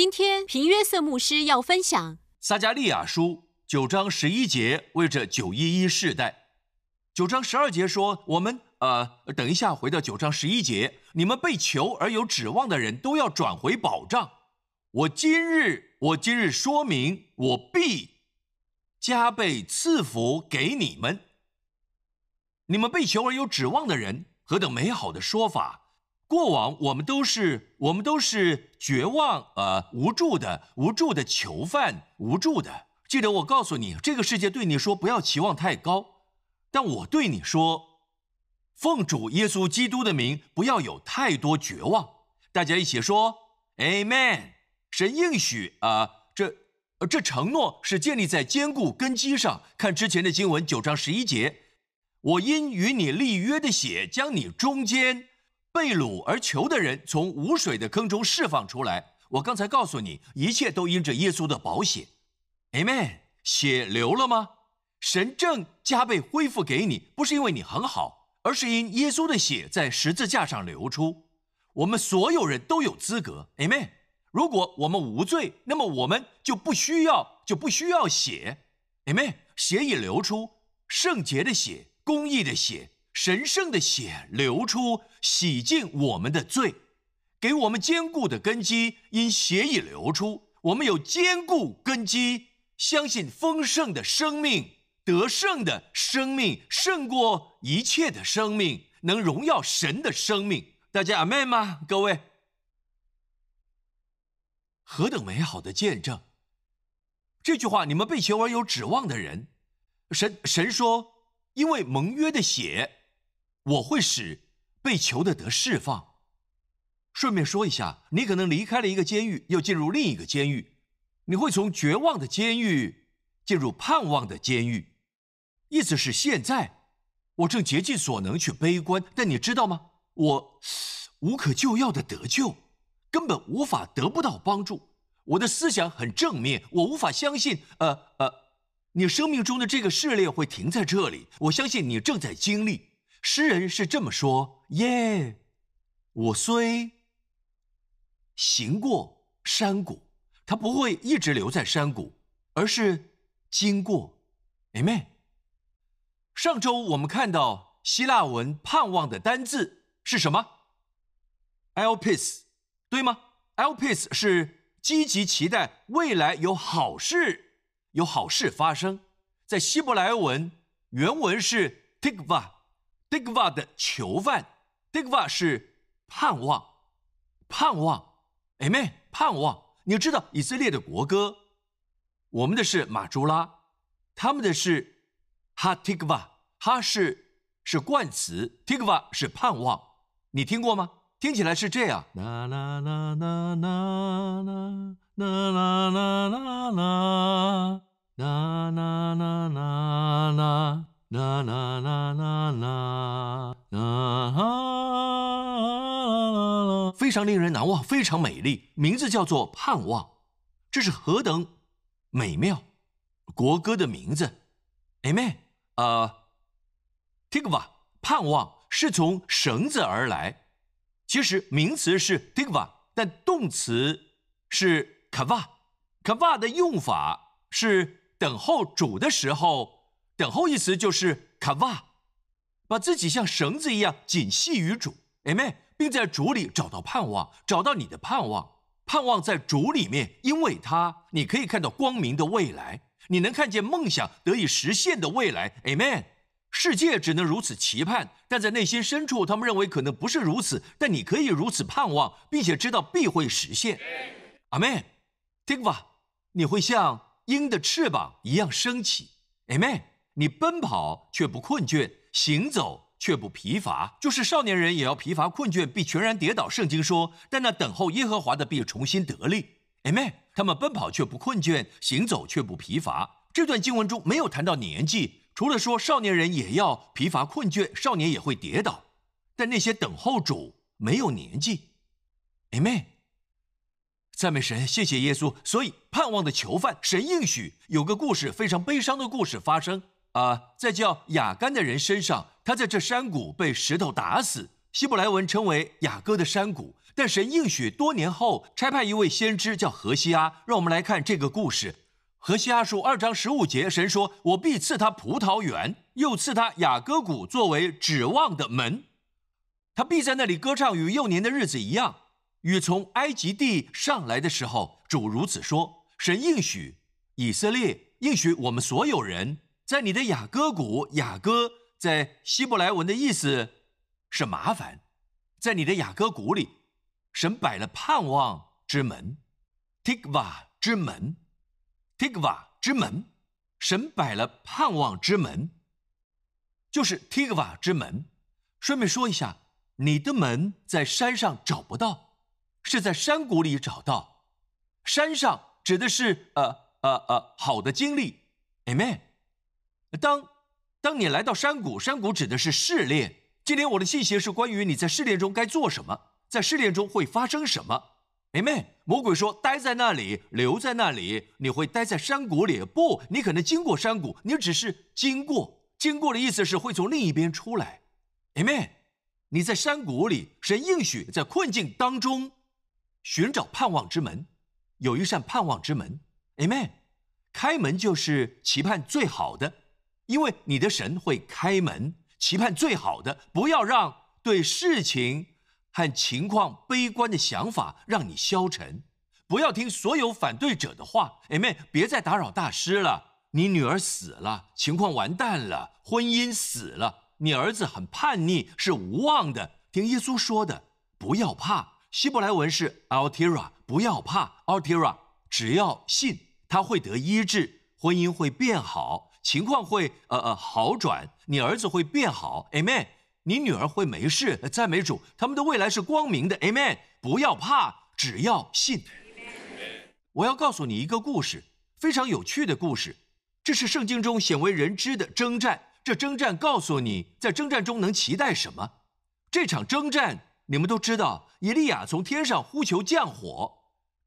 今天平约瑟牧师要分享撒加利亚书九章十一节，为这九一一世代。九章十二节说，我们呃，等一下回到九章十一节，你们被求而有指望的人都要转回保障。我今日，我今日说明，我必加倍赐福给你们。你们被求而有指望的人，何等美好的说法！过往我们都是，我们都是绝望、呃无助的、无助的囚犯，无助的。记得我告诉你，这个世界对你说不要期望太高，但我对你说，奉主耶稣基督的名，不要有太多绝望。大家一起说，Amen。神应许啊，这这承诺是建立在坚固根基上。看之前的经文九章十一节，我因与你立约的血，将你中间。被掳而囚的人从无水的坑中释放出来。我刚才告诉你，一切都因着耶稣的宝血，Amen。血流了吗？神正加倍恢复给你，不是因为你很好，而是因耶稣的血在十字架上流出。我们所有人都有资格，Amen。如果我们无罪，那么我们就不需要，就不需要血，Amen。血已流出，圣洁的血，公义的血。神圣的血流出，洗净我们的罪，给我们坚固的根基。因血已流出，我们有坚固根基，相信丰盛的生命，得胜的生命胜过一切的生命，能荣耀神的生命。大家阿妹吗？各位，何等美好的见证！这句话，你们被求而有指望的人，神神说，因为盟约的血。我会使被囚的得释放。顺便说一下，你可能离开了一个监狱，又进入另一个监狱，你会从绝望的监狱进入盼望的监狱。意思是现在，我正竭尽所能去悲观，但你知道吗？我无可救药的得救，根本无法得不到帮助。我的思想很正面，我无法相信，呃呃，你生命中的这个试炼会停在这里。我相信你正在经历。诗人是这么说：“耶，我虽行过山谷，他不会一直留在山谷，而是经过。” Amen。上周我们看到希腊文盼望的单字是什么？Elpis，对吗？Elpis 是积极期待未来有好事，有好事发生。在希伯来文原文是 tikva。Digva 的囚犯，Digva 是盼望，盼望，Amen，盼望。你知道以色列的国歌，我们的是马朱拉，他们的是哈 Tigva，哈是是冠词，Tigva 是盼望。你听过吗？听起来是这样。啦啦啦啦啦啦啦啦啦啦啦啦啦啦啦。啦啦啦啦啦啦啦，非常令人难忘，非常美丽，名字叫做盼望，这是何等美妙！国歌的名字，Amen。呃，Tigva，盼望是从绳子而来，其实名词是 Tigva，但动词是 Kava，Kava 的用法是等候主的时候。等候一词就是卡瓦，把自己像绳子一样紧系于主，Amen，并在主里找到盼望，找到你的盼望，盼望在主里面，因为他你可以看到光明的未来，你能看见梦想得以实现的未来，Amen。世界只能如此期盼，但在内心深处，他们认为可能不是如此，但你可以如此盼望，并且知道必会实现，Amen。Tikva，你会像鹰的翅膀一样升起，Amen。你奔跑却不困倦，行走却不疲乏。就是少年人也要疲乏困倦，必全然跌倒。圣经说，但那等候耶和华的必重新得力。Amen。他们奔跑却不困倦，行走却不疲乏。这段经文中没有谈到年纪，除了说少年人也要疲乏困倦，少年也会跌倒。但那些等候主没有年纪。Amen。赞美神，谢谢耶稣。所以盼望的囚犯，神应许有个故事，非常悲伤的故事发生。啊，在叫雅干的人身上，他在这山谷被石头打死，希伯来文称为雅各的山谷。但神应许多年后差派一位先知叫何西阿，让我们来看这个故事。何西阿书二章十五节，神说：“我必赐他葡萄园，又赐他雅各谷作为指望的门。他必在那里歌唱，与幼年的日子一样，与从埃及地上来的时候。”主如此说：“神应许以色列，应许我们所有人，在你的雅各谷，雅各在希伯来文的意思是麻烦，在你的雅各谷里，神摆了盼望之门，Tikva 之门。” Tigva 之门，神摆了盼望之门，就是 Tigva 之门。顺便说一下，你的门在山上找不到，是在山谷里找到。山上指的是呃呃呃好的经历，Amen。当当你来到山谷，山谷指的是试炼。今天我的信息是关于你在试炼中该做什么，在试炼中会发生什么。Amen。魔鬼说：“待在那里，留在那里，你会待在山谷里。不，你可能经过山谷，你只是经过。经过的意思是会从另一边出来。Amen。你在山谷里，神应许在困境当中寻找盼望之门，有一扇盼望之门。Amen。开门就是期盼最好的，因为你的神会开门，期盼最好的。不要让对事情。”和情况悲观的想法让你消沉，不要听所有反对者的话。Amen，别再打扰大师了。你女儿死了，情况完蛋了，婚姻死了，你儿子很叛逆，是无望的。听耶稣说的，不要怕。希伯来文是 Altira，不要怕 Altira，只要信，他会得医治，婚姻会变好，情况会呃呃好转，你儿子会变好。Amen。你女儿会没事，赞美主，他们的未来是光明的，Amen。不要怕，只要信。我要告诉你一个故事，非常有趣的故事。这是圣经中鲜为人知的征战。这征战告诉你，在征战中能期待什么？这场征战，你们都知道，以利亚从天上呼求降火，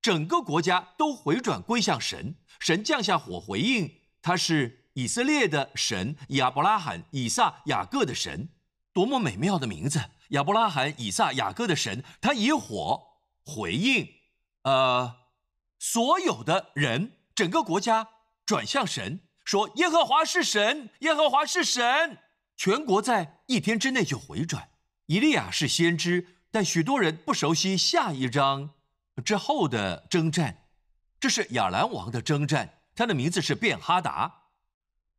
整个国家都回转归向神，神降下火回应，他是以色列的神，亚伯拉罕、以撒、雅各的神。多么美妙的名字！亚伯拉罕、以撒、雅各的神，他以火回应，呃，所有的人，整个国家转向神，说耶和华是神，耶和华是神。全国在一天之内就回转。以利亚是先知，但许多人不熟悉下一章之后的征战。这是亚兰王的征战，他的名字是便哈达。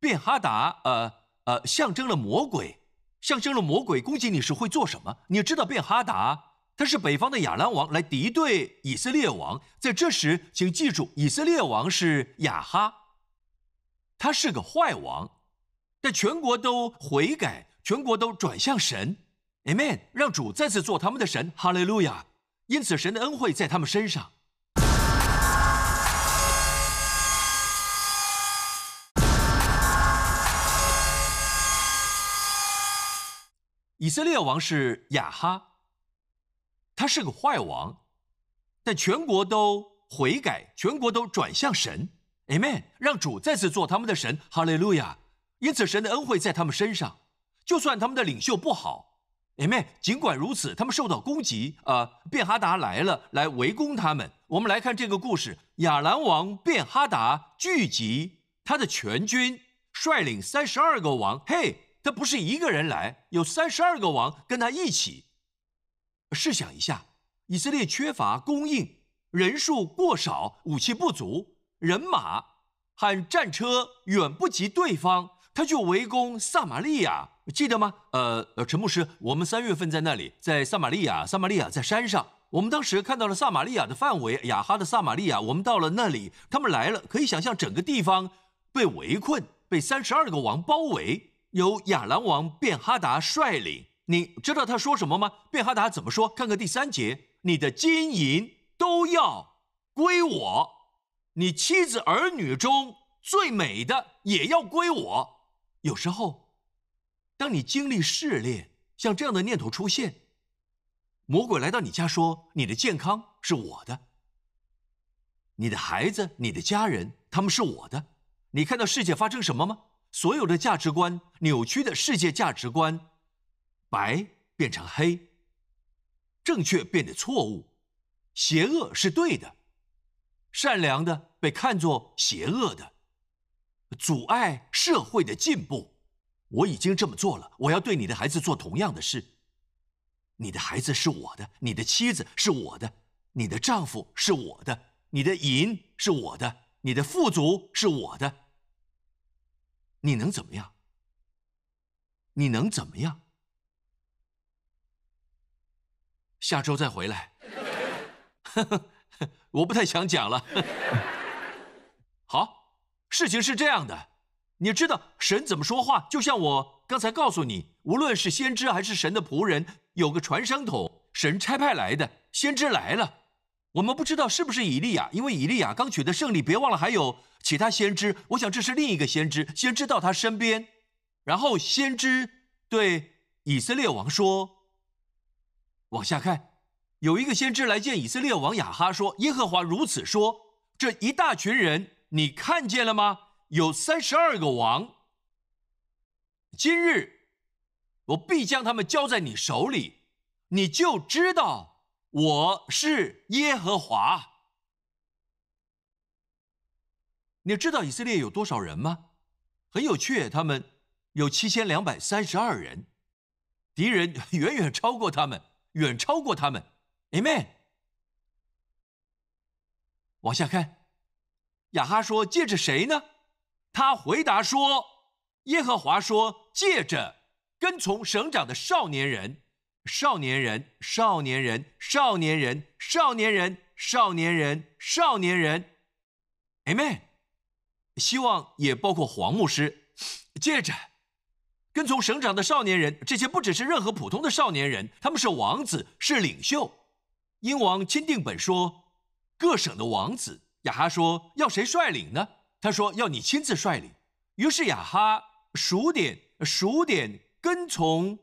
变哈达，呃呃，象征了魔鬼。象征了魔鬼攻击你时会做什么？你知道，变哈达他是北方的亚兰王，来敌对以色列王。在这时，请记住，以色列王是亚哈，他是个坏王，但全国都悔改，全国都转向神，Amen，让主再次做他们的神，哈利路亚。因此，神的恩惠在他们身上。以色列王是亚哈，他是个坏王，但全国都悔改，全国都转向神，Amen，让主再次做他们的神，哈利路亚。因此，神的恩惠在他们身上。就算他们的领袖不好，Amen，尽管如此，他们受到攻击，呃，便哈达来了，来围攻他们。我们来看这个故事：亚兰王便哈达聚集他的全军，率领三十二个王，嘿。他不是一个人来，有三十二个王跟他一起。试想一下，以色列缺乏供应，人数过少，武器不足，人马和战车远不及对方，他就围攻撒玛利亚，记得吗？呃呃，陈牧师，我们三月份在那里，在撒玛利亚，撒玛利亚在山上，我们当时看到了撒玛利亚的范围，雅哈的撒玛利亚，我们到了那里，他们来了，可以想象整个地方被围困，被三十二个王包围。由亚兰王便哈达率领，你知道他说什么吗？便哈达怎么说？看看第三节：你的金银都要归我，你妻子儿女中最美的也要归我。有时候，当你经历试炼，像这样的念头出现，魔鬼来到你家说：“你的健康是我的，你的孩子、你的家人，他们是我的。”你看到世界发生什么吗？所有的价值观扭曲的世界价值观，白变成黑，正确变得错误，邪恶是对的，善良的被看作邪恶的，阻碍社会的进步。我已经这么做了，我要对你的孩子做同样的事。你的孩子是我的，你的妻子是我的，你的丈夫是我的，你的银是我的，你的富足是我的。你能怎么样？你能怎么样？下周再回来。我不太想讲了。好，事情是这样的，你知道神怎么说话？就像我刚才告诉你，无论是先知还是神的仆人，有个传声筒，神差派来的先知来了。我们不知道是不是以利亚，因为以利亚刚取得胜利，别忘了还有其他先知。我想这是另一个先知，先知到他身边，然后先知对以色列王说：“往下看。”有一个先知来见以色列王雅哈，说：“耶和华如此说：这一大群人，你看见了吗？有三十二个王。今日我必将他们交在你手里，你就知道我是耶和华。你知道以色列有多少人吗？很有趣，他们有七千两百三十二人，敌人远远超过他们，远超过他们。” Amen。往下看，亚哈说：“借着谁呢？”他回答说：“耶和华说，借着跟从省长的少年人，少年人，少年人，少年人，少年人，少年人，少年人。”Amen。希望也包括黄牧师，接着跟从省长的少年人，这些不只是任何普通的少年人，他们是王子，是领袖。英王钦定本说，各省的王子雅哈说要谁率领呢？他说要你亲自率领。于是雅哈数点数点跟从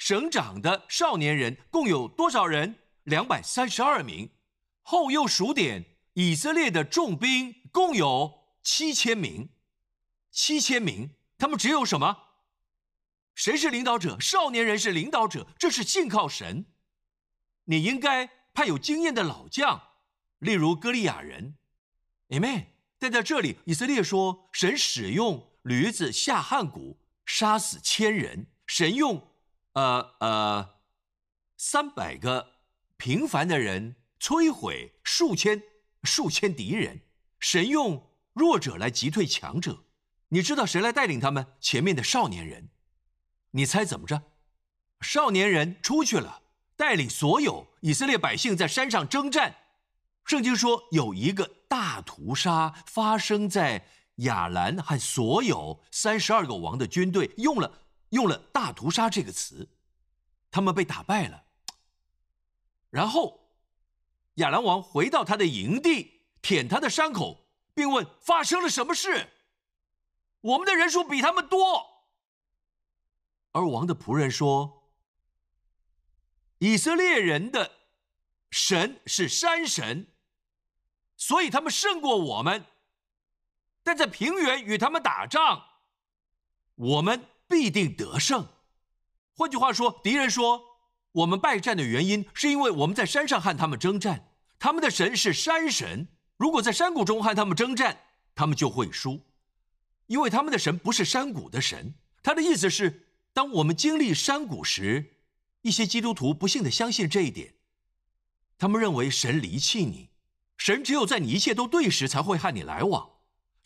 省长的少年人共有多少人？两百三十二名。后又数点以色列的重兵共有七千名。七千名，他们只有什么？谁是领导者？少年人是领导者，这是信靠神。你应该。派有经验的老将，例如歌利亚人，Amen。但在这里，以色列说，神使用驴子下汉谷，杀死千人；神用呃呃三百个平凡的人摧毁数千数千敌人；神用弱者来击退强者。你知道谁来带领他们？前面的少年人，你猜怎么着？少年人出去了。带领所有以色列百姓在山上征战。圣经说有一个大屠杀发生在亚兰和所有三十二个王的军队，用了用了“大屠杀”这个词，他们被打败了。然后亚兰王回到他的营地，舔他的伤口，并问发生了什么事。我们的人数比他们多，而王的仆人说。以色列人的神是山神，所以他们胜过我们。但在平原与他们打仗，我们必定得胜。换句话说，敌人说我们败战的原因是因为我们在山上和他们征战，他们的神是山神。如果在山谷中和他们征战，他们就会输，因为他们的神不是山谷的神。他的意思是，当我们经历山谷时。一些基督徒不幸的相信这一点，他们认为神离弃你，神只有在你一切都对时才会和你来往，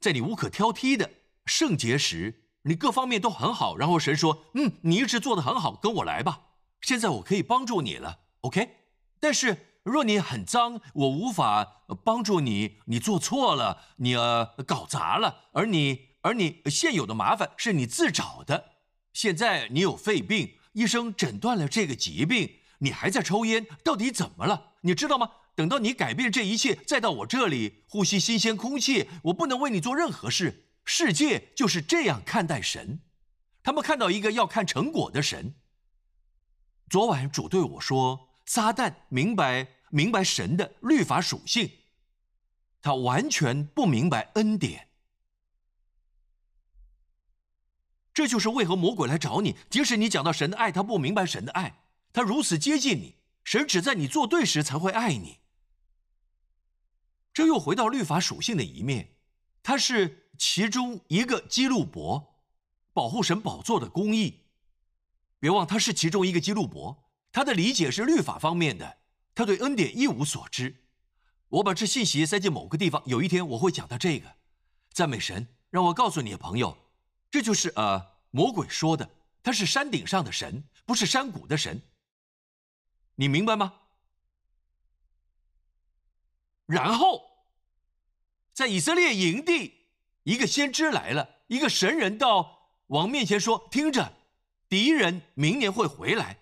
在你无可挑剔的圣洁时，你各方面都很好，然后神说：“嗯，你一直做得很好，跟我来吧，现在我可以帮助你了，OK。”但是若你很脏，我无法帮助你，你做错了，你呃搞砸了，而你而你现有的麻烦是你自找的，现在你有肺病。医生诊断了这个疾病，你还在抽烟，到底怎么了？你知道吗？等到你改变这一切，再到我这里呼吸新鲜空气，我不能为你做任何事。世界就是这样看待神，他们看到一个要看成果的神。昨晚主对我说：“撒旦明白明白神的律法属性，他完全不明白恩典。”这就是为何魔鬼来找你。即使你讲到神的爱，他不明白神的爱。他如此接近你，神只在你做对时才会爱你。这又回到律法属性的一面，它是其中一个基路伯，保护神宝座的公义。别忘，他是其中一个基路伯，他的理解是律法方面的，他对恩典一无所知。我把这信息塞进某个地方，有一天我会讲到这个。赞美神，让我告诉你朋友，这就是呃魔鬼说的，他是山顶上的神，不是山谷的神。你明白吗？然后，在以色列营地，一个先知来了，一个神人到王面前说：“听着，敌人明年会回来，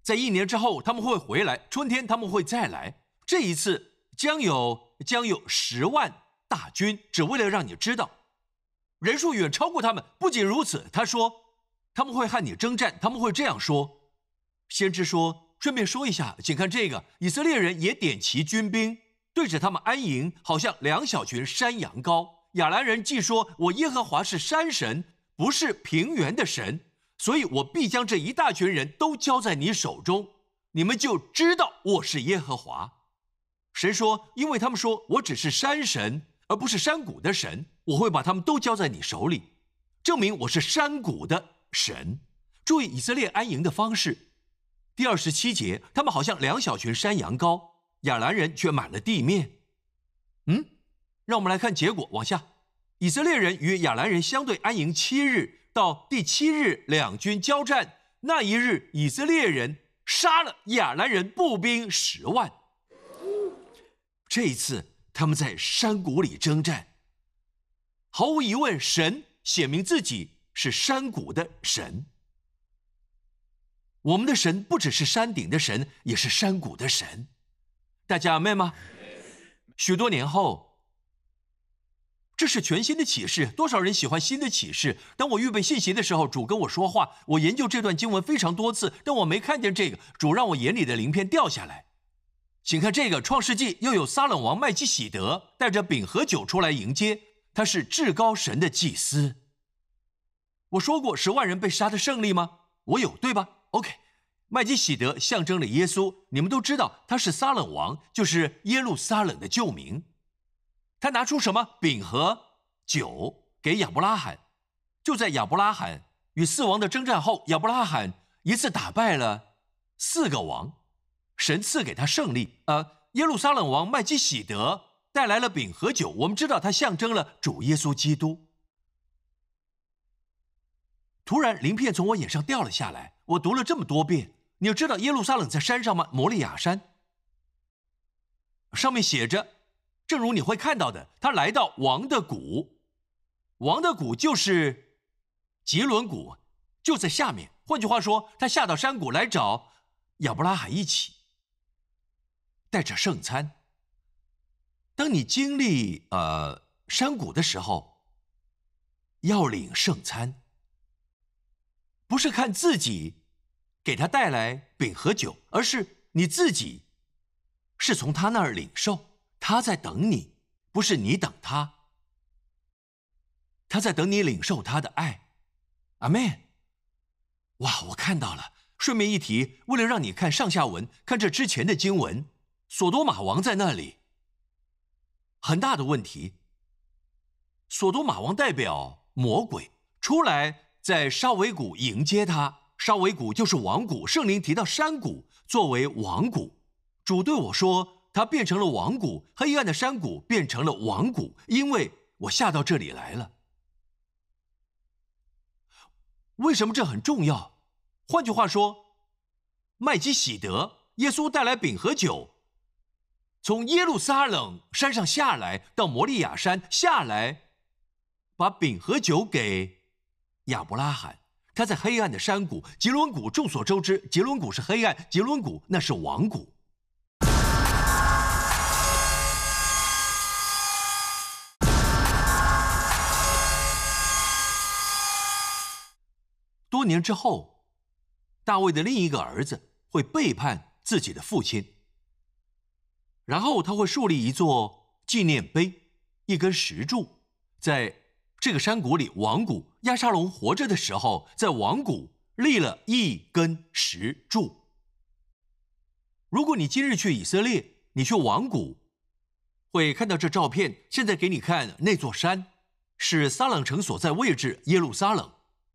在一年之后他们会回来，春天他们会再来。这一次将有将有十万大军，只为了让你知道，人数远超过他们。不仅如此，他说他们会和你征战，他们会这样说。先知说，顺便说一下，请看这个，以色列人也点齐军兵。”对着他们安营，好像两小群山羊羔。亚兰人既说：“我耶和华是山神，不是平原的神，所以我必将这一大群人都交在你手中，你们就知道我是耶和华。”神说：“因为他们说我只是山神，而不是山谷的神，我会把他们都交在你手里，证明我是山谷的神。”注意以色列安营的方式。第二十七节，他们好像两小群山羊羔。亚兰人却满了地面。嗯，让我们来看结果。往下，以色列人与亚兰人相对安营七日，到第七日两军交战。那一日，以色列人杀了亚兰人步兵十万。这一次，他们在山谷里征战。毫无疑问，神显明自己是山谷的神。我们的神不只是山顶的神，也是山谷的神。大家明白吗？许多年后，这是全新的启示。多少人喜欢新的启示？当我预备信息的时候，主跟我说话。我研究这段经文非常多次，但我没看见这个。主让我眼里的鳞片掉下来。请看这个《创世纪》，又有撒冷王麦基喜德带着饼和酒出来迎接，他是至高神的祭司。我说过十万人被杀的胜利吗？我有，对吧？OK。麦基喜德象征了耶稣，你们都知道他是撒冷王，就是耶路撒冷的旧名。他拿出什么饼和酒给亚伯拉罕？就在亚伯拉罕与四王的征战后，亚伯拉罕一次打败了四个王，神赐给他胜利。呃，耶路撒冷王麦基喜德带来了饼和酒，我们知道他象征了主耶稣基督。突然，鳞片从我眼上掉了下来，我读了这么多遍。你要知道耶路撒冷在山上吗？摩利亚山上面写着，正如你会看到的，他来到王的谷，王的谷就是吉伦谷，就在下面。换句话说，他下到山谷来找亚伯拉罕一起，带着圣餐。当你经历呃山谷的时候，要领圣餐，不是看自己。给他带来饼和酒，而是你自己，是从他那儿领受，他在等你，不是你等他，他在等你领受他的爱，阿门。哇，我看到了。顺便一提，为了让你看上下文，看这之前的经文，索多玛王在那里，很大的问题。索多玛王代表魔鬼出来，在沙维谷迎接他。沙维谷就是王谷，圣灵提到山谷作为王谷，主对我说，它变成了王谷，黑暗的山谷变成了王谷，因为我下到这里来了。为什么这很重要？换句话说，麦基喜德，耶稣带来饼和酒，从耶路撒冷山上下来，到摩利亚山下来，把饼和酒给亚伯拉罕。他在黑暗的山谷，吉伦谷。众所周知，吉伦谷是黑暗，吉伦谷那是王谷。多年之后，大卫的另一个儿子会背叛自己的父亲，然后他会树立一座纪念碑，一根石柱，在。这个山谷里，王谷亚沙龙活着的时候，在王谷立了一根石柱。如果你今日去以色列，你去王谷，会看到这照片。现在给你看那座山，是撒冷城所在位置耶路撒冷。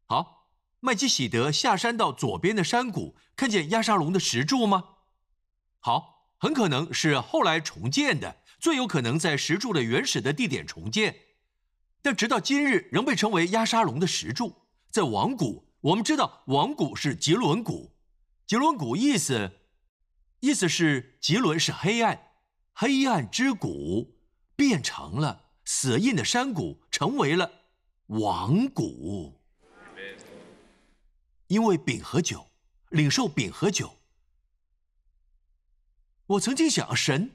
好，麦基喜德下山到左边的山谷，看见亚沙龙的石柱吗？好，很可能是后来重建的，最有可能在石柱的原始的地点重建，但直到今日仍被称为压沙龙的石柱。在王谷，我们知道王谷是吉伦谷，吉伦谷意思，意思是吉伦是黑暗，黑暗之谷变成了死印的山谷，成为了王谷。因为饼和酒，领受饼和酒。我曾经想，神，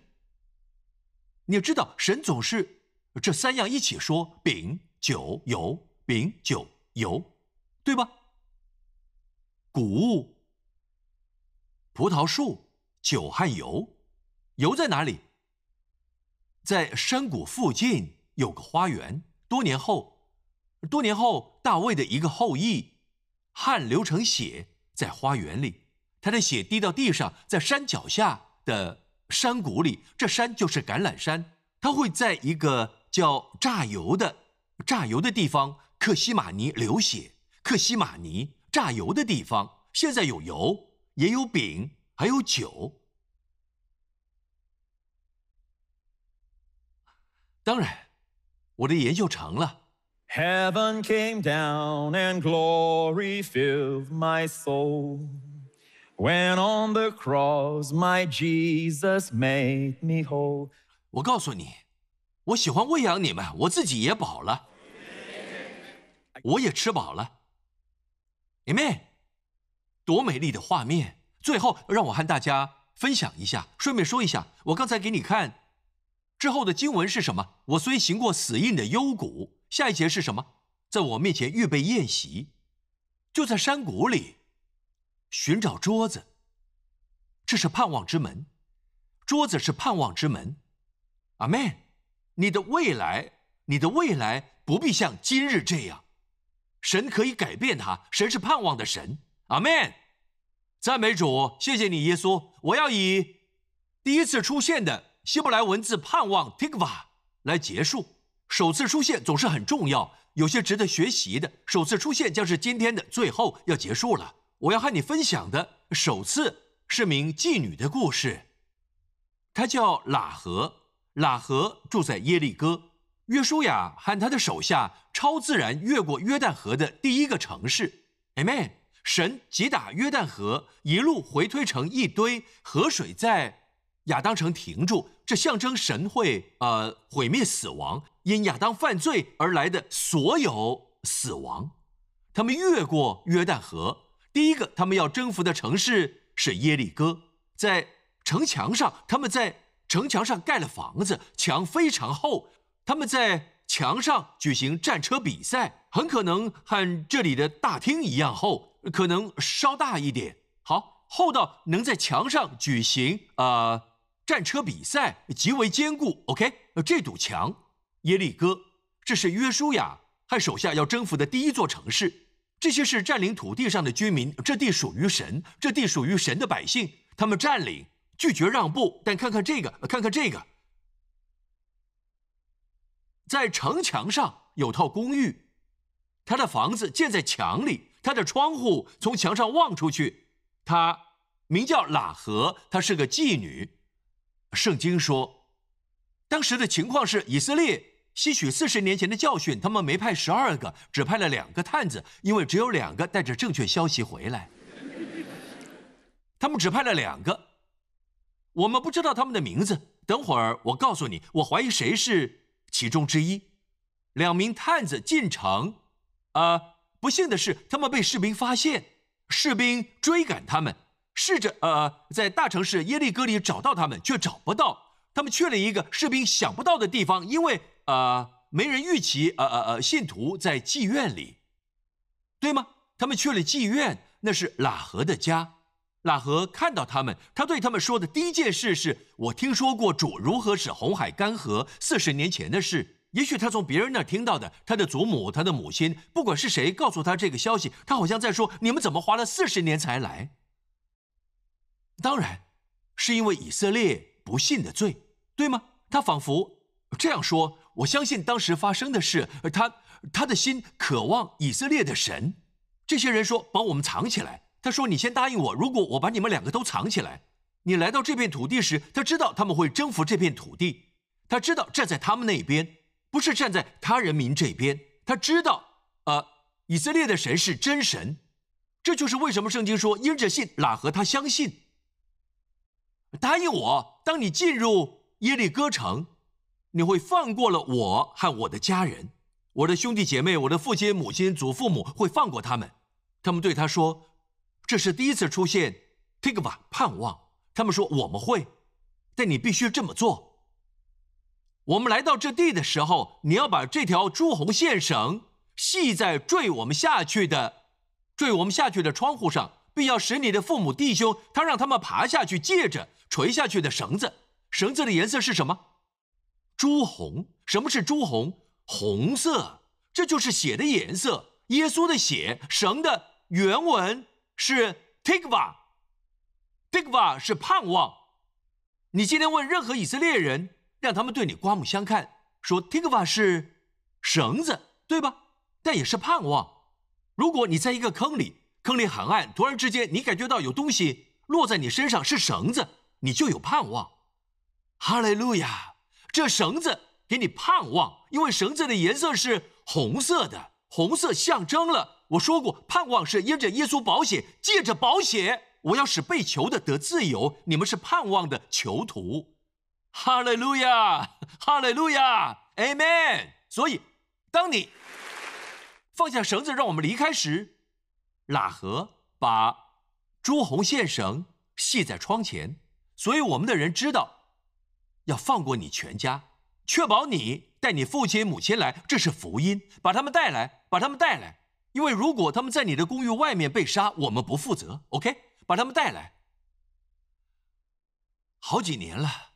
你知道，神总是这三样一起说：饼、酒、油，饼、酒、油，对吧？谷物、葡萄树、酒和油，油在哪里？在山谷附近有个花园。多年后，多年后，大卫的一个后裔。汗流成血，在花园里，他的血滴到地上，在山脚下的山谷里，这山就是橄榄山。他会在一个叫榨油的榨油的地方，克西马尼流血。克西马尼榨油的地方，现在有油，也有饼，还有酒。当然，我的研究成了。Heaven came down and glory filled my soul. When on the cross my Jesus made me whole. 我告诉你，我喜欢喂养你们，我自己也饱了，我也吃饱了。Amen。多美丽的画面！最后，让我和大家分享一下，顺便说一下，我刚才给你看之后的经文是什么？我虽行过死荫的幽谷。下一节是什么？在我面前预备宴席，就在山谷里寻找桌子。这是盼望之门，桌子是盼望之门。阿门。你的未来，你的未来不必像今日这样。神可以改变它，神是盼望的神。阿门。赞美主，谢谢你，耶稣。我要以第一次出现的希伯来文字“盼望 ”（tikva） 来结束。首次出现总是很重要，有些值得学习的。首次出现将是今天的最后要结束了。我要和你分享的首次是名妓女的故事，她叫喇合。喇合住在耶利哥。约书亚和他的手下超自然越过约旦河的第一个城市。Amen。神击打约旦河，一路回推成一堆河水，在亚当城停住。这象征神会呃毁灭死亡。因亚当犯罪而来的所有死亡，他们越过约旦河。第一个他们要征服的城市是耶利哥，在城墙上，他们在城墙上盖了房子，墙非常厚。他们在墙上举行战车比赛，很可能和这里的大厅一样厚，可能稍大一点。好，厚到能在墙上举行呃战车比赛，极为坚固。OK，这堵墙。耶利哥，这是约书亚和手下要征服的第一座城市。这些是占领土地上的居民，这地属于神，这地属于神的百姓。他们占领，拒绝让步。但看看这个，看看这个，在城墙上有套公寓，他的房子建在墙里，他的窗户从墙上望出去。他名叫喇合，她是个妓女。圣经说，当时的情况是以色列。吸取四十年前的教训，他们没派十二个，只派了两个探子，因为只有两个带着正确消息回来。他们只派了两个，我们不知道他们的名字。等会儿我告诉你，我怀疑谁是其中之一。两名探子进城，啊，不幸的是，他们被士兵发现，士兵追赶他们，试着呃在大城市耶利哥里找到他们，却找不到。他们去了一个士兵想不到的地方，因为。呃，没人预期，呃呃呃，信徒在妓院里，对吗？他们去了妓院，那是喇合的家。喇合看到他们，他对他们说的第一件事是：“我听说过主如何使红海干涸，四十年前的事。也许他从别人那儿听到的，他的祖母、他的母亲，不管是谁告诉他这个消息，他好像在说：你们怎么花了四十年才来？当然，是因为以色列不信的罪，对吗？”他仿佛这样说：“我相信当时发生的事，他他的心渴望以色列的神。”这些人说：“把我们藏起来。”他说：“你先答应我，如果我把你们两个都藏起来，你来到这片土地时，他知道他们会征服这片土地，他知道站在他们那边，不是站在他人民这边。他知道，呃，以色列的神是真神。这就是为什么圣经说，因着信，拉和他相信。答应我，当你进入耶利哥城，你会放过了我和我的家人，我的兄弟姐妹，我的父亲、母亲、祖父母会放过他们。他们对他说。”这是第一次出现，Tikva 盼望。他们说我们会，但你必须这么做。我们来到这地的时候，你要把这条朱红线绳系在坠我们下去的、坠我们下去的窗户上，并要使你的父母弟兄，他让他们爬下去，借着垂下去的绳子。绳子的颜色是什么？朱红。什么是朱红？红色。这就是血的颜色。耶稣的血。绳的原文。是 tikva，tikva 是盼望。你今天问任何以色列人，让他们对你刮目相看，说 tikva 是绳子，对吧？但也是盼望。如果你在一个坑里，坑里很暗，突然之间你感觉到有东西落在你身上，是绳子，你就有盼望。哈利路亚！这绳子给你盼望，因为绳子的颜色是红色的，红色象征了。我说过，盼望是因着耶稣保险，借着保险，我要使被囚的得自由。你们是盼望的囚徒，哈利路亚，哈利路亚，Amen。所以，当你放下绳子，让我们离开时，喇合把朱红线绳系在窗前，所以我们的人知道要放过你全家，确保你带你父亲母亲来，这是福音，把他们带来，把他们带来。因为如果他们在你的公寓外面被杀，我们不负责。OK，把他们带来。好几年了，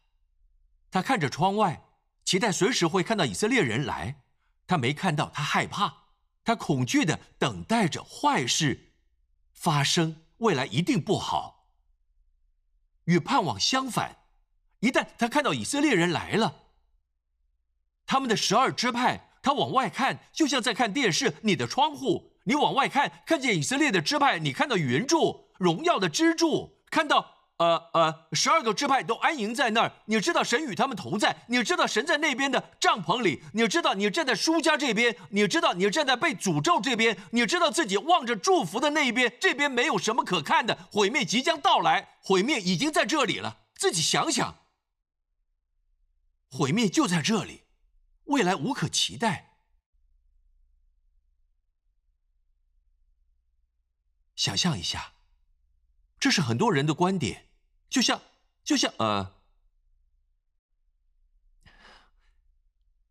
他看着窗外，期待随时会看到以色列人来。他没看到，他害怕，他恐惧的等待着坏事发生，未来一定不好。与盼望相反，一旦他看到以色列人来了，他们的十二支派。他往外看，就像在看电视。你的窗户，你往外看，看见以色列的支派，你看到云柱、荣耀的支柱，看到呃呃十二个支派都安营在那儿。你知道神与他们同在，你知道神在那边的帐篷里，你知道你站在书家这边，你知道你站在被诅咒这边，你知道自己望着祝福的那一边，这边没有什么可看的，毁灭即将到来，毁灭已经在这里了。自己想想，毁灭就在这里。未来无可期待。想象一下，这是很多人的观点，就像就像呃，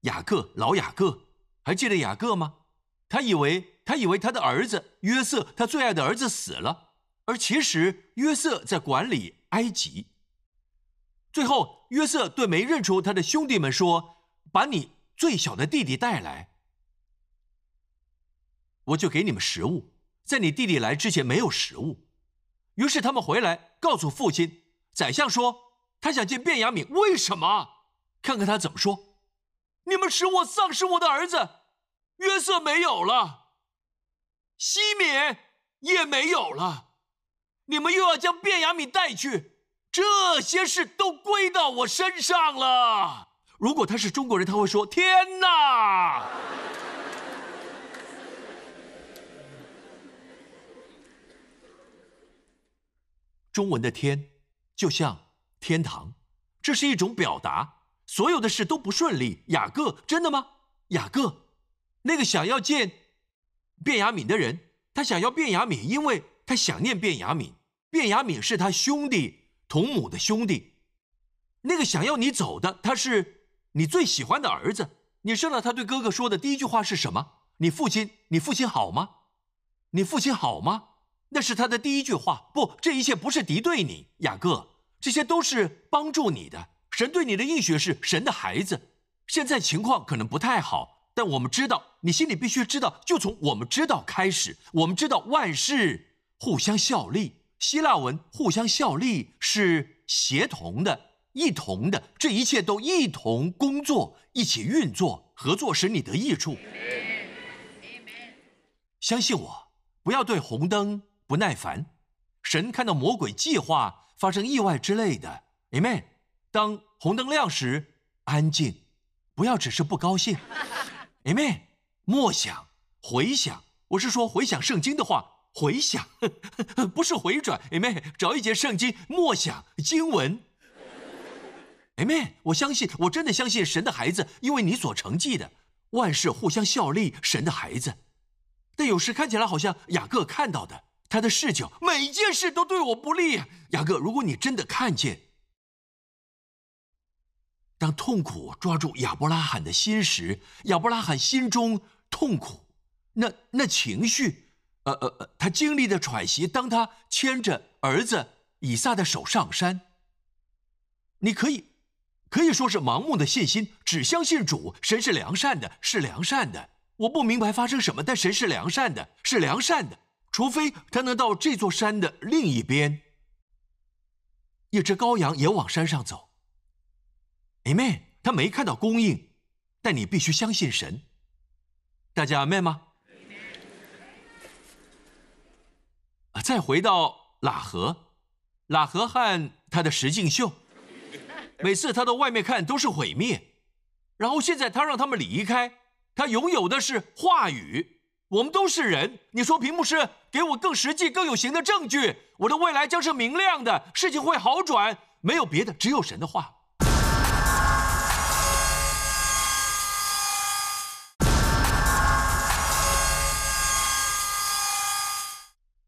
雅各老雅各，还记得雅各吗？他以为他以为他的儿子约瑟，他最爱的儿子死了，而其实约瑟在管理埃及。最后，约瑟对没认出他的兄弟们说：“把你。”最小的弟弟带来，我就给你们食物。在你弟弟来之前没有食物，于是他们回来告诉父亲。宰相说他想见卞雅敏，为什么？看看他怎么说。你们使我丧失我的儿子，约瑟没有了，西敏也没有了，你们又要将卞雅敏带去，这些事都归到我身上了。如果他是中国人，他会说：“天哪！”中文的“天”就像天堂，这是一种表达。所有的事都不顺利。雅各，真的吗？雅各，那个想要见卞雅敏的人，他想要卞雅敏，因为他想念卞雅敏。卞雅敏是他兄弟同母的兄弟。那个想要你走的，他是。你最喜欢的儿子，你知道他对哥哥说的第一句话是什么？你父亲，你父亲好吗？你父亲好吗？那是他的第一句话。不，这一切不是敌对你，雅各，这些都是帮助你的。神对你的应许是神的孩子。现在情况可能不太好，但我们知道，你心里必须知道，就从我们知道开始。我们知道万事互相效力，希腊文互相效力是协同的。一同的，这一切都一同工作，一起运作，合作使你得益处。相信我，不要对红灯不耐烦。神看到魔鬼计划发生意外之类的，Amen。当红灯亮时，安静，不要只是不高兴，Amen。默想、回想，我是说回想圣经的话。回想，不是回转，Amen。找一节圣经，默想经文，Amen。我相信，我真的相信神的孩子，因为你所承继的万事互相效力，神的孩子。但有时看起来好像雅各看到的，他的视角，每一件事都对我不利。雅各，如果你真的看见，当痛苦抓住亚伯拉罕的心时，亚伯拉罕心中痛苦，那那情绪。呃呃呃，他经历的喘息，当他牵着儿子以撒的手上山，你可以可以说是盲目的信心，只相信主，神是良善的，是良善的。我不明白发生什么，但神是良善的，是良善的。除非他能到这座山的另一边，一只羔羊也往山上走。Amen。他没看到供应，但你必须相信神。大家 Amen 吗？再回到喇合，喇合和他的石敬秀，每次他到外面看都是毁灭，然后现在他让他们离开，他拥有的是话语。我们都是人，你说屏幕师给我更实际、更有形的证据，我的未来将是明亮的，事情会好转，没有别的，只有神的话。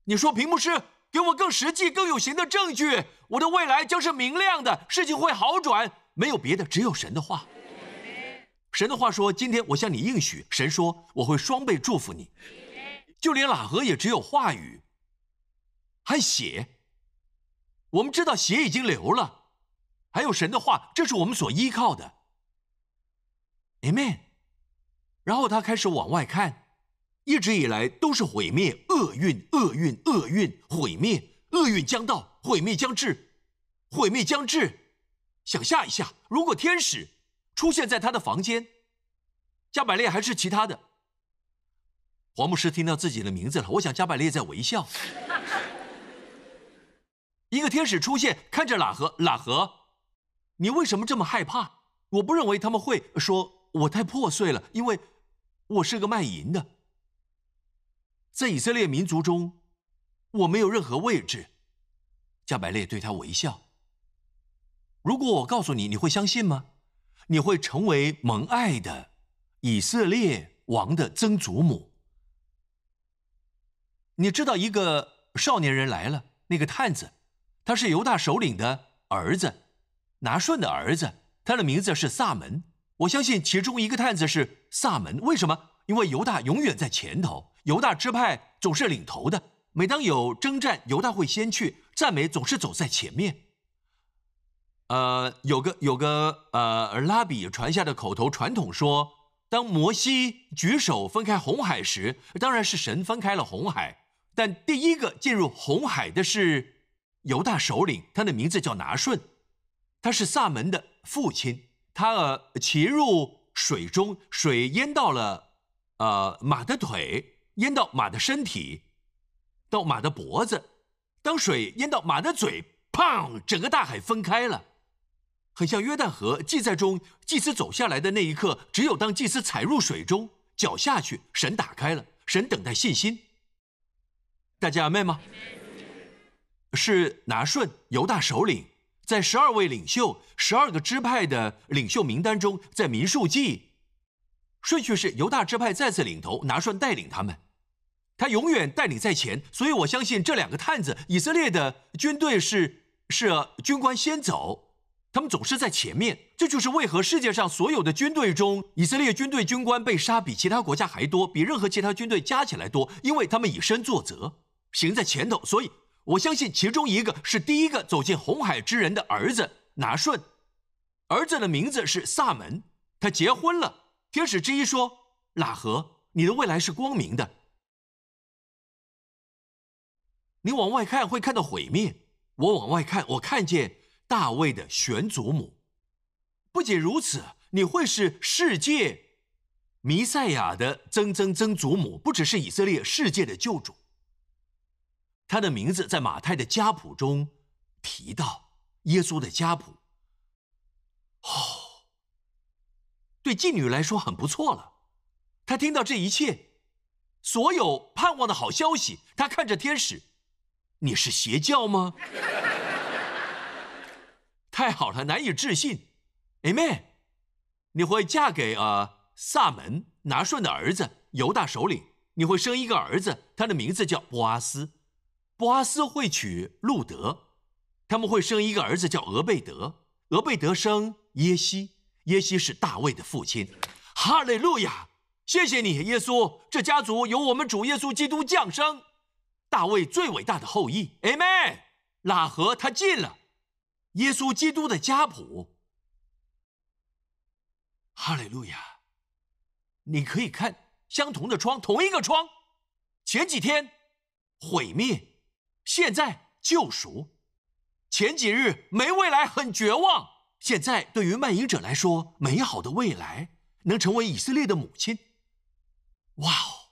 你说屏幕师给我更实际、更有形的证据，我的未来将是明亮的，事情会好转。没有别的，只有神的话。神的话说：“今天我向你应许。”神说：“我会双倍祝福你。”就连喇合也只有话语还血。我们知道血已经流了，还有神的话，这是我们所依靠的。Amen。然后他开始往外看。一直以来都是毁灭，厄运，厄运，厄运，毁灭，厄运将到，毁灭将至，毁灭将至。想下一下，如果天使出现在他的房间，加百列还是其他的？黄牧师听到自己的名字了，我想加百列在微笑。一个天使出现，看着喇合，喇合，你为什么这么害怕？我不认为他们会说我太破碎了，因为我是个卖淫的。在以色列民族中，我没有任何位置。加百列对他微笑。如果我告诉你，你会相信吗？你会成为蒙爱的以色列王的曾祖母。你知道一个少年人来了，那个探子，他是犹大首领的儿子，拿顺的儿子，他的名字是萨门。我相信其中一个探子是萨门，为什么？因为犹大永远在前头。犹大支派总是领头的，每当有征战，犹大会先去。赞美总是走在前面。呃，有个有个呃拉比传下的口头传统说，当摩西举手分开红海时，当然是神分开了红海，但第一个进入红海的是犹大首领，他的名字叫拿顺，他是萨门的父亲。他呃骑入水中，水淹到了呃马的腿。淹到马的身体，到马的脖子，当水淹到马的嘴，砰！整个大海分开了，很像约旦河记载中祭司走下来的那一刻。只有当祭司踩入水中，脚下去，神打开了，神等待信心。大家明白吗？是拿顺犹大首领，在十二位领袖、十二个支派的领袖名单中，在民数记顺序是犹大支派再次领头，拿顺带领他们。他永远带领在前，所以我相信这两个探子，以色列的军队是是军官先走，他们总是在前面。这就是为何世界上所有的军队中，以色列军队军官被杀比其他国家还多，比任何其他军队加起来多，因为他们以身作则，行在前头。所以我相信其中一个是第一个走进红海之人的儿子拿顺，儿子的名字是萨门，他结婚了。天使之一说：“拉合，你的未来是光明的。”你往外看会看到毁灭，我往外看，我看见大卫的玄祖母。不仅如此，你会是世界弥赛亚的曾曾曾祖母，不只是以色列世界的救主。他的名字在马太的家谱中提到，耶稣的家谱。哦，对妓女来说很不错了。她听到这一切，所有盼望的好消息，她看着天使：“你是邪教吗？”太好了，难以置信。Amen。你会嫁给呃萨门拿顺的儿子犹大首领，你会生一个儿子，他的名字叫波阿斯。波阿斯会娶路德，他们会生一个儿子叫俄贝德，俄贝德生耶西，耶西是大卫的父亲。哈利路亚！谢谢你，耶稣，这家族由我们主耶稣基督降生，大卫最伟大的后裔。Amen。喇合他进了耶稣基督的家谱。哈利路亚！你可以看相同的窗，同一个窗，前几天毁灭。现在救赎，前几日没未来很绝望，现在对于卖淫者来说，美好的未来能成为以色列的母亲。哇哦！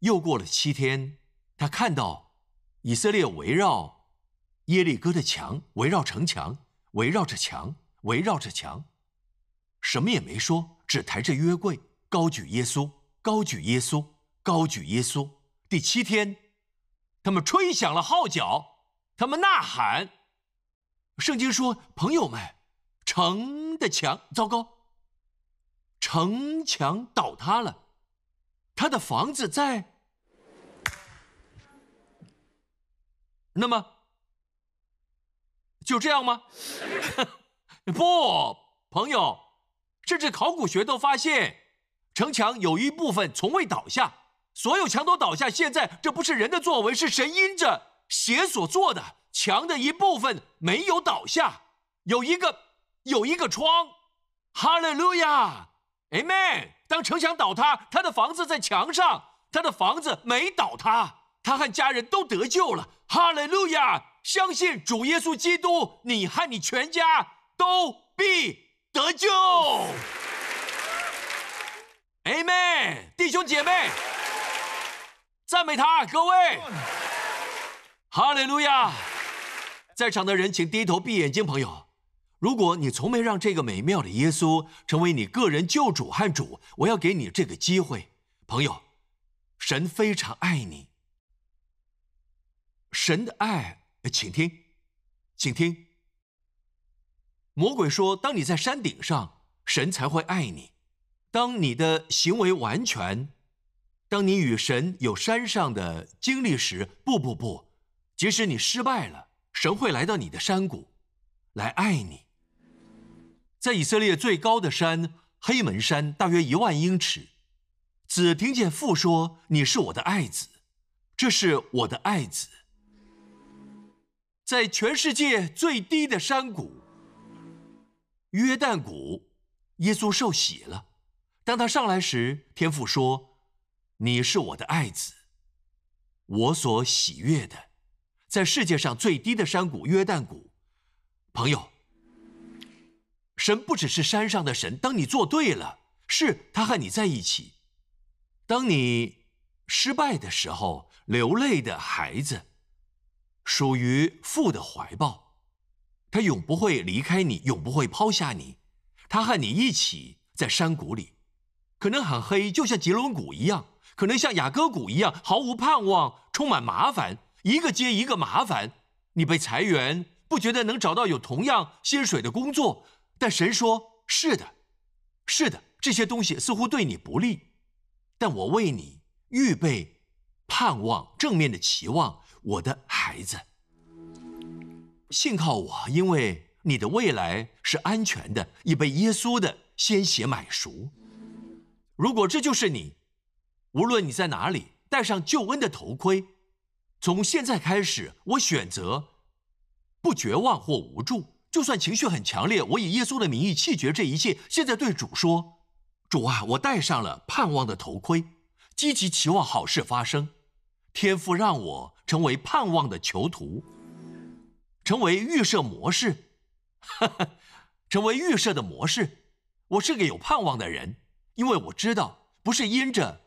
又过了七天，他看到以色列围绕耶利哥的墙，围绕城墙，围绕着墙，围绕着墙，什么也没说，只抬着约柜，高举耶稣。高举耶稣，高举耶稣。第七天，他们吹响了号角，他们呐喊。圣经说：“朋友们，城的墙糟糕，城墙倒塌了，他的房子在。”那么，就这样吗？不，朋友，甚至考古学都发现。城墙有一部分从未倒下，所有墙都倒下。现在这不是人的作为，是神因着血所做的。墙的一部分没有倒下，有一个有一个窗。哈利路亚，Amen。当城墙倒塌，他的房子在墙上，他的房子没倒塌，他和家人都得救了。哈利路亚，相信主耶稣基督，你和你全家都必得救。Amen，弟兄姐妹，赞美他，各位，哈利路亚！在场的人请低头闭眼睛，朋友，如果你从没让这个美妙的耶稣成为你个人救主和主，我要给你这个机会，朋友，神非常爱你，神的爱，请听，请听，魔鬼说，当你在山顶上，神才会爱你。当你的行为完全，当你与神有山上的经历时，不不不，即使你失败了，神会来到你的山谷，来爱你。在以色列最高的山黑门山，大约一万英尺，子听见父说：“你是我的爱子，这是我的爱子。”在全世界最低的山谷约旦谷，耶稣受洗了。当他上来时，天父说：“你是我的爱子，我所喜悦的。”在世界上最低的山谷约旦谷，朋友，神不只是山上的神。当你做对了，是他和你在一起；当你失败的时候，流泪的孩子属于父的怀抱，他永不会离开你，永不会抛下你。他和你一起在山谷里。可能很黑，就像吉隆谷一样；可能像雅各谷一样，毫无盼望，充满麻烦，一个接一个麻烦。你被裁员，不觉得能找到有同样薪水的工作？但神说：“是的，是的，这些东西似乎对你不利，但我为你预备盼望，正面的期望，我的孩子，信靠我，因为你的未来是安全的，已被耶稣的鲜血买赎。”如果这就是你，无论你在哪里，戴上救恩的头盔。从现在开始，我选择不绝望或无助，就算情绪很强烈，我以耶稣的名义弃绝这一切。现在对主说：“主啊，我戴上了盼望的头盔，积极期望好事发生。”天父让我成为盼望的囚徒，成为预设模式，哈 哈成为预设的模式。我是个有盼望的人，因为我知道，不是因着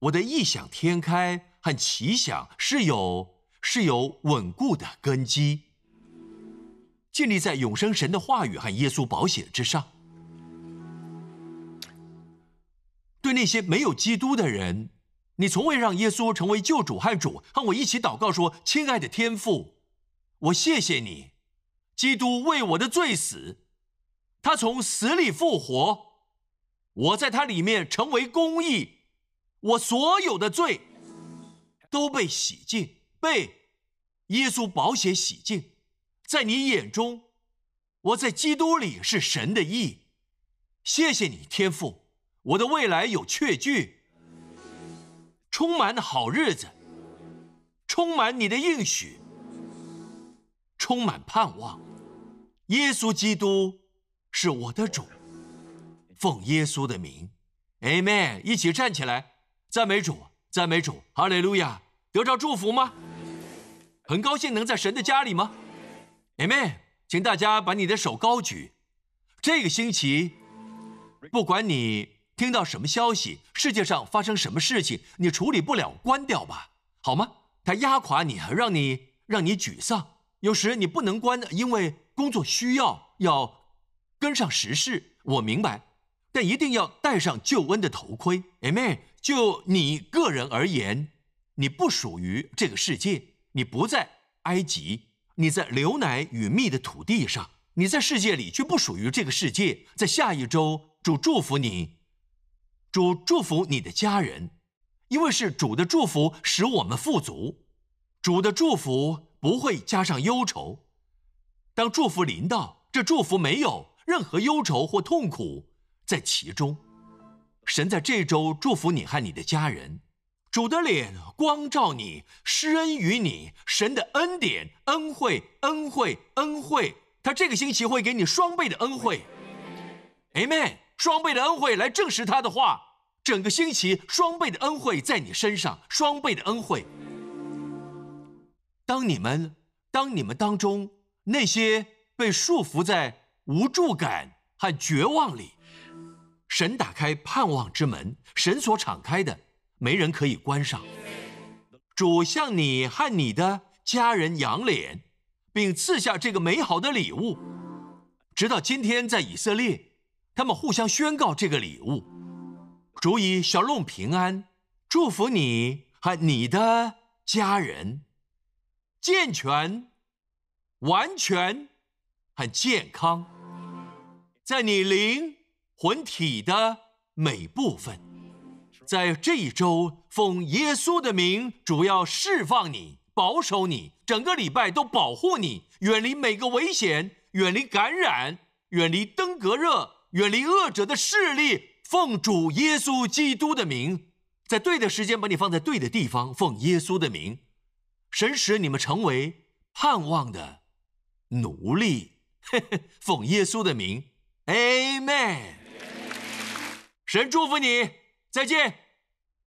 我的异想天开和奇想是有是有稳固的根基，建立在永生神的话语和耶稣保险之上。对那些没有基督的人，你从未让耶稣成为救主和主，和我一起祷告说：“亲爱的天父，我谢谢你，基督为我的罪死。”他从死里复活，我在他里面成为公义，我所有的罪都被洗净，被耶稣宝血洗净。在你眼中，我在基督里是神的义。谢谢你，天父，我的未来有确据，充满好日子，充满你的应许，充满盼望。耶稣基督。是我的主，奉耶稣的名，Amen！一起站起来，赞美主，赞美主，哈利路亚！得着祝福吗？很高兴能在神的家里吗？Amen！请大家把你的手高举。这个星期，不管你听到什么消息，世界上发生什么事情，你处理不了，关掉吧，好吗？它压垮你，让你让你沮丧。有时你不能关，因为工作需要要。跟上时事，我明白，但一定要戴上救恩的头盔。Amen。就你个人而言，你不属于这个世界，你不在埃及，你在流奶与蜜的土地上，你在世界里却不属于这个世界。在下一周，主祝福你，主祝福你的家人，因为是主的祝福使我们富足，主的祝福不会加上忧愁。当祝福临到，这祝福没有。任何忧愁或痛苦在其中，神在这周祝福你和你的家人，主的脸光照你，施恩于你，神的恩典、恩惠、恩惠、恩惠，他这个星期会给你双倍的恩惠，Amen，双倍的恩惠来证实他的话，整个星期双倍的恩惠在你身上，双倍的恩惠。当你们，当你们当中那些被束缚在。无助感和绝望里，神打开盼望之门，神所敞开的，没人可以关上。主向你和你的家人扬脸，并赐下这个美好的礼物。直到今天，在以色列，他们互相宣告这个礼物：主以小龙平安，祝福你和你的家人，健全、完全和健康。在你灵魂体的每部分，在这一周，奉耶稣的名，主要释放你，保守你，整个礼拜都保护你，远离每个危险，远离感染，远离登革热，远离恶者的势力。奉主耶稣基督的名，在对的时间把你放在对的地方。奉耶稣的名，神使你们成为盼望的奴隶。奉耶稣的名。Amen。神祝福你，再见。